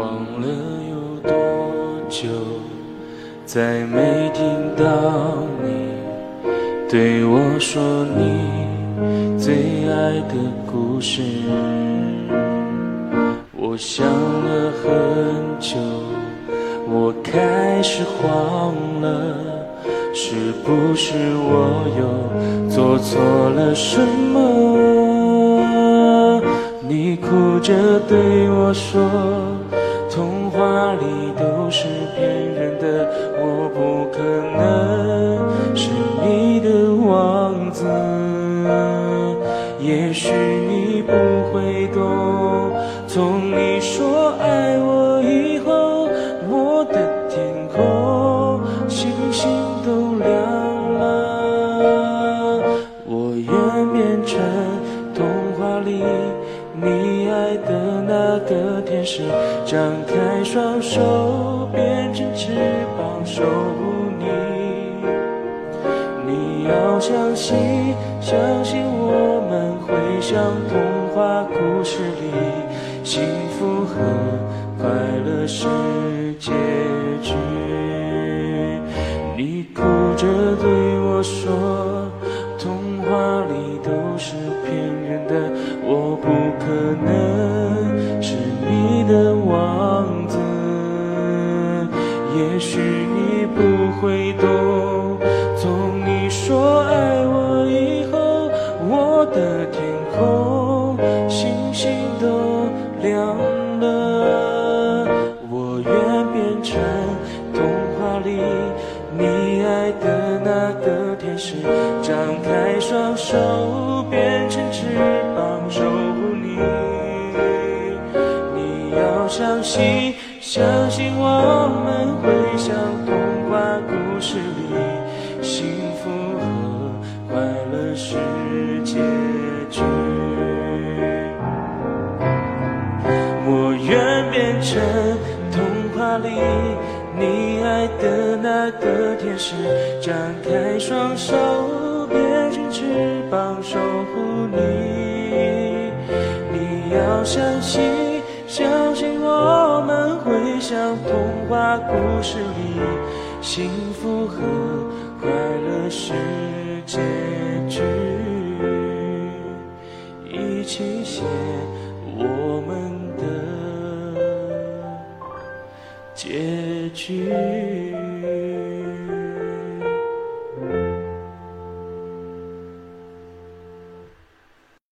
忘了有多久，再没听到你对我说你最爱的故事。我想了很久，我开始慌了，是不是我又做错了什么？你哭着对我说。童话里都是骗人的，我不可能是你的王子。也许你不会懂，从你说爱我以后，我的天空星星都亮了。我愿变成童话里你爱的那个天使。张开双手，变成翅膀守护你。你要相信，相信我们会像童话故事里，幸福和快乐是结局。你哭着对我说，童话里都是骗人的，我不可能不会懂，从你说爱我以后，我的天空星星都亮了。我愿变成童话里你爱的那个天使，张开双手变成翅膀守护你。你要相信，相信我们会。像童事里，幸福和快乐是结局。我愿变成童话里你爱的那个天使，张开双手变成翅膀守护你。你要相信，相信我们会像童话故事里。幸福和快乐是结局，一起写我们的结局。